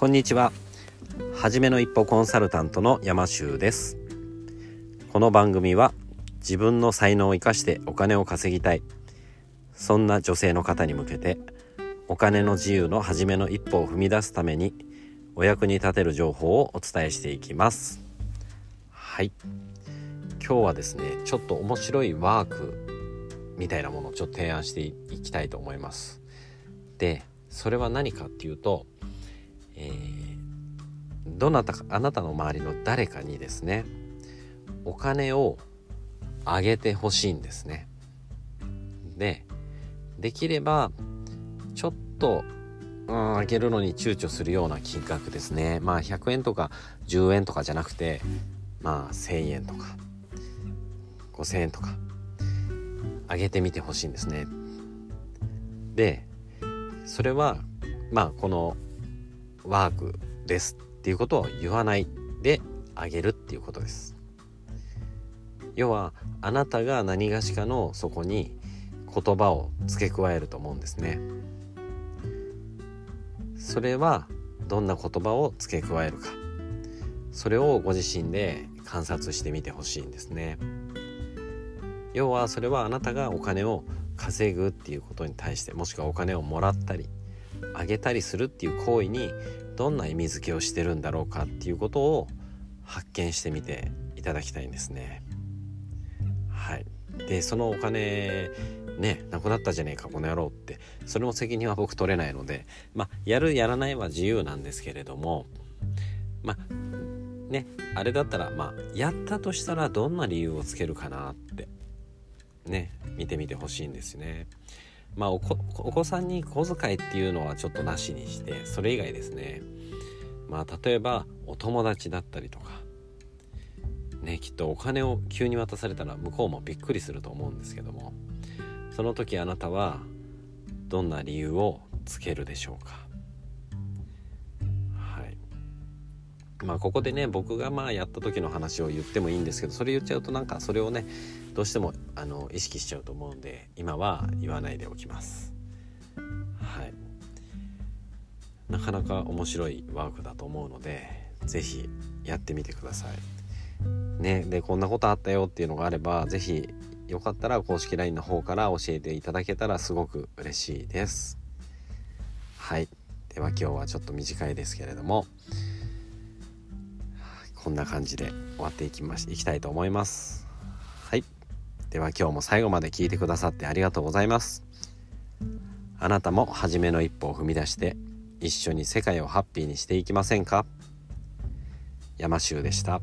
こんにちは。はじめの一歩コンサルタントの山修です。この番組は自分の才能を生かしてお金を稼ぎたい。そんな女性の方に向けてお金の自由の初めの一歩を踏み出すためにお役に立てる情報をお伝えしていきます。はい。今日はですねちょっと面白いワークみたいなものをちょっと提案していきたいと思います。でそれは何かっていうと、えー、どなたかあなたの周りの誰かにですねお金をあげてほしいんですね。でできればちょっとうんあげるのに躊躇するような金額ですね。まあ100円とか10円とかじゃなくてまあ1,000円とか5,000円とかあげてみてほしいんですね。でそれはまあこのワークですっていうことを言わないであげるっていうことです。要はあなたが何がしかのそこに言葉を付け加えると思うんですね。それはどんな言葉を付け加えるか。それをご自身で観察してみてほしいんですね。要はそれはあなたがお金を稼ぐっていうことに対してもしくはお金をもらったりあげたりするっていう行為にどんな意味付けをしてるんだろうかっていうことを発見してみていただきたいんですね。はい、でそのお金ねなくなったじゃねえかこの野郎ってそれも責任は僕取れないのでまあやるやらないは自由なんですけれどもまあねあれだったらまあやったとしたらどんな理由をつけるかなってね見てみてほしいんですね。まあお子さんに小遣いっていうのはちょっとなしにしてそれ以外ですね。まあ例えばお友達だったりとか。ねきっとお金を急に渡されたら向こうもびっくりすると思うんですけども。その時あなたはどんな理由をつけるでしょうか？まあここでね僕がまあやった時の話を言ってもいいんですけどそれ言っちゃうとなんかそれをねどうしてもあの意識しちゃうと思うんで今は言わないでおきます。はい。なかなか面白いワークだと思うので是非やってみてください。ねでこんなことあったよっていうのがあれば是非よかったら公式 LINE の方から教えていただけたらすごく嬉しいです。はい。では今日はちょっと短いですけれども。こんな感じで終わっていきましいきたいと思います。はい。では今日も最後まで聞いてくださってありがとうございます。あなたも初めの一歩を踏み出して一緒に世界をハッピーにしていきませんか？山州でした。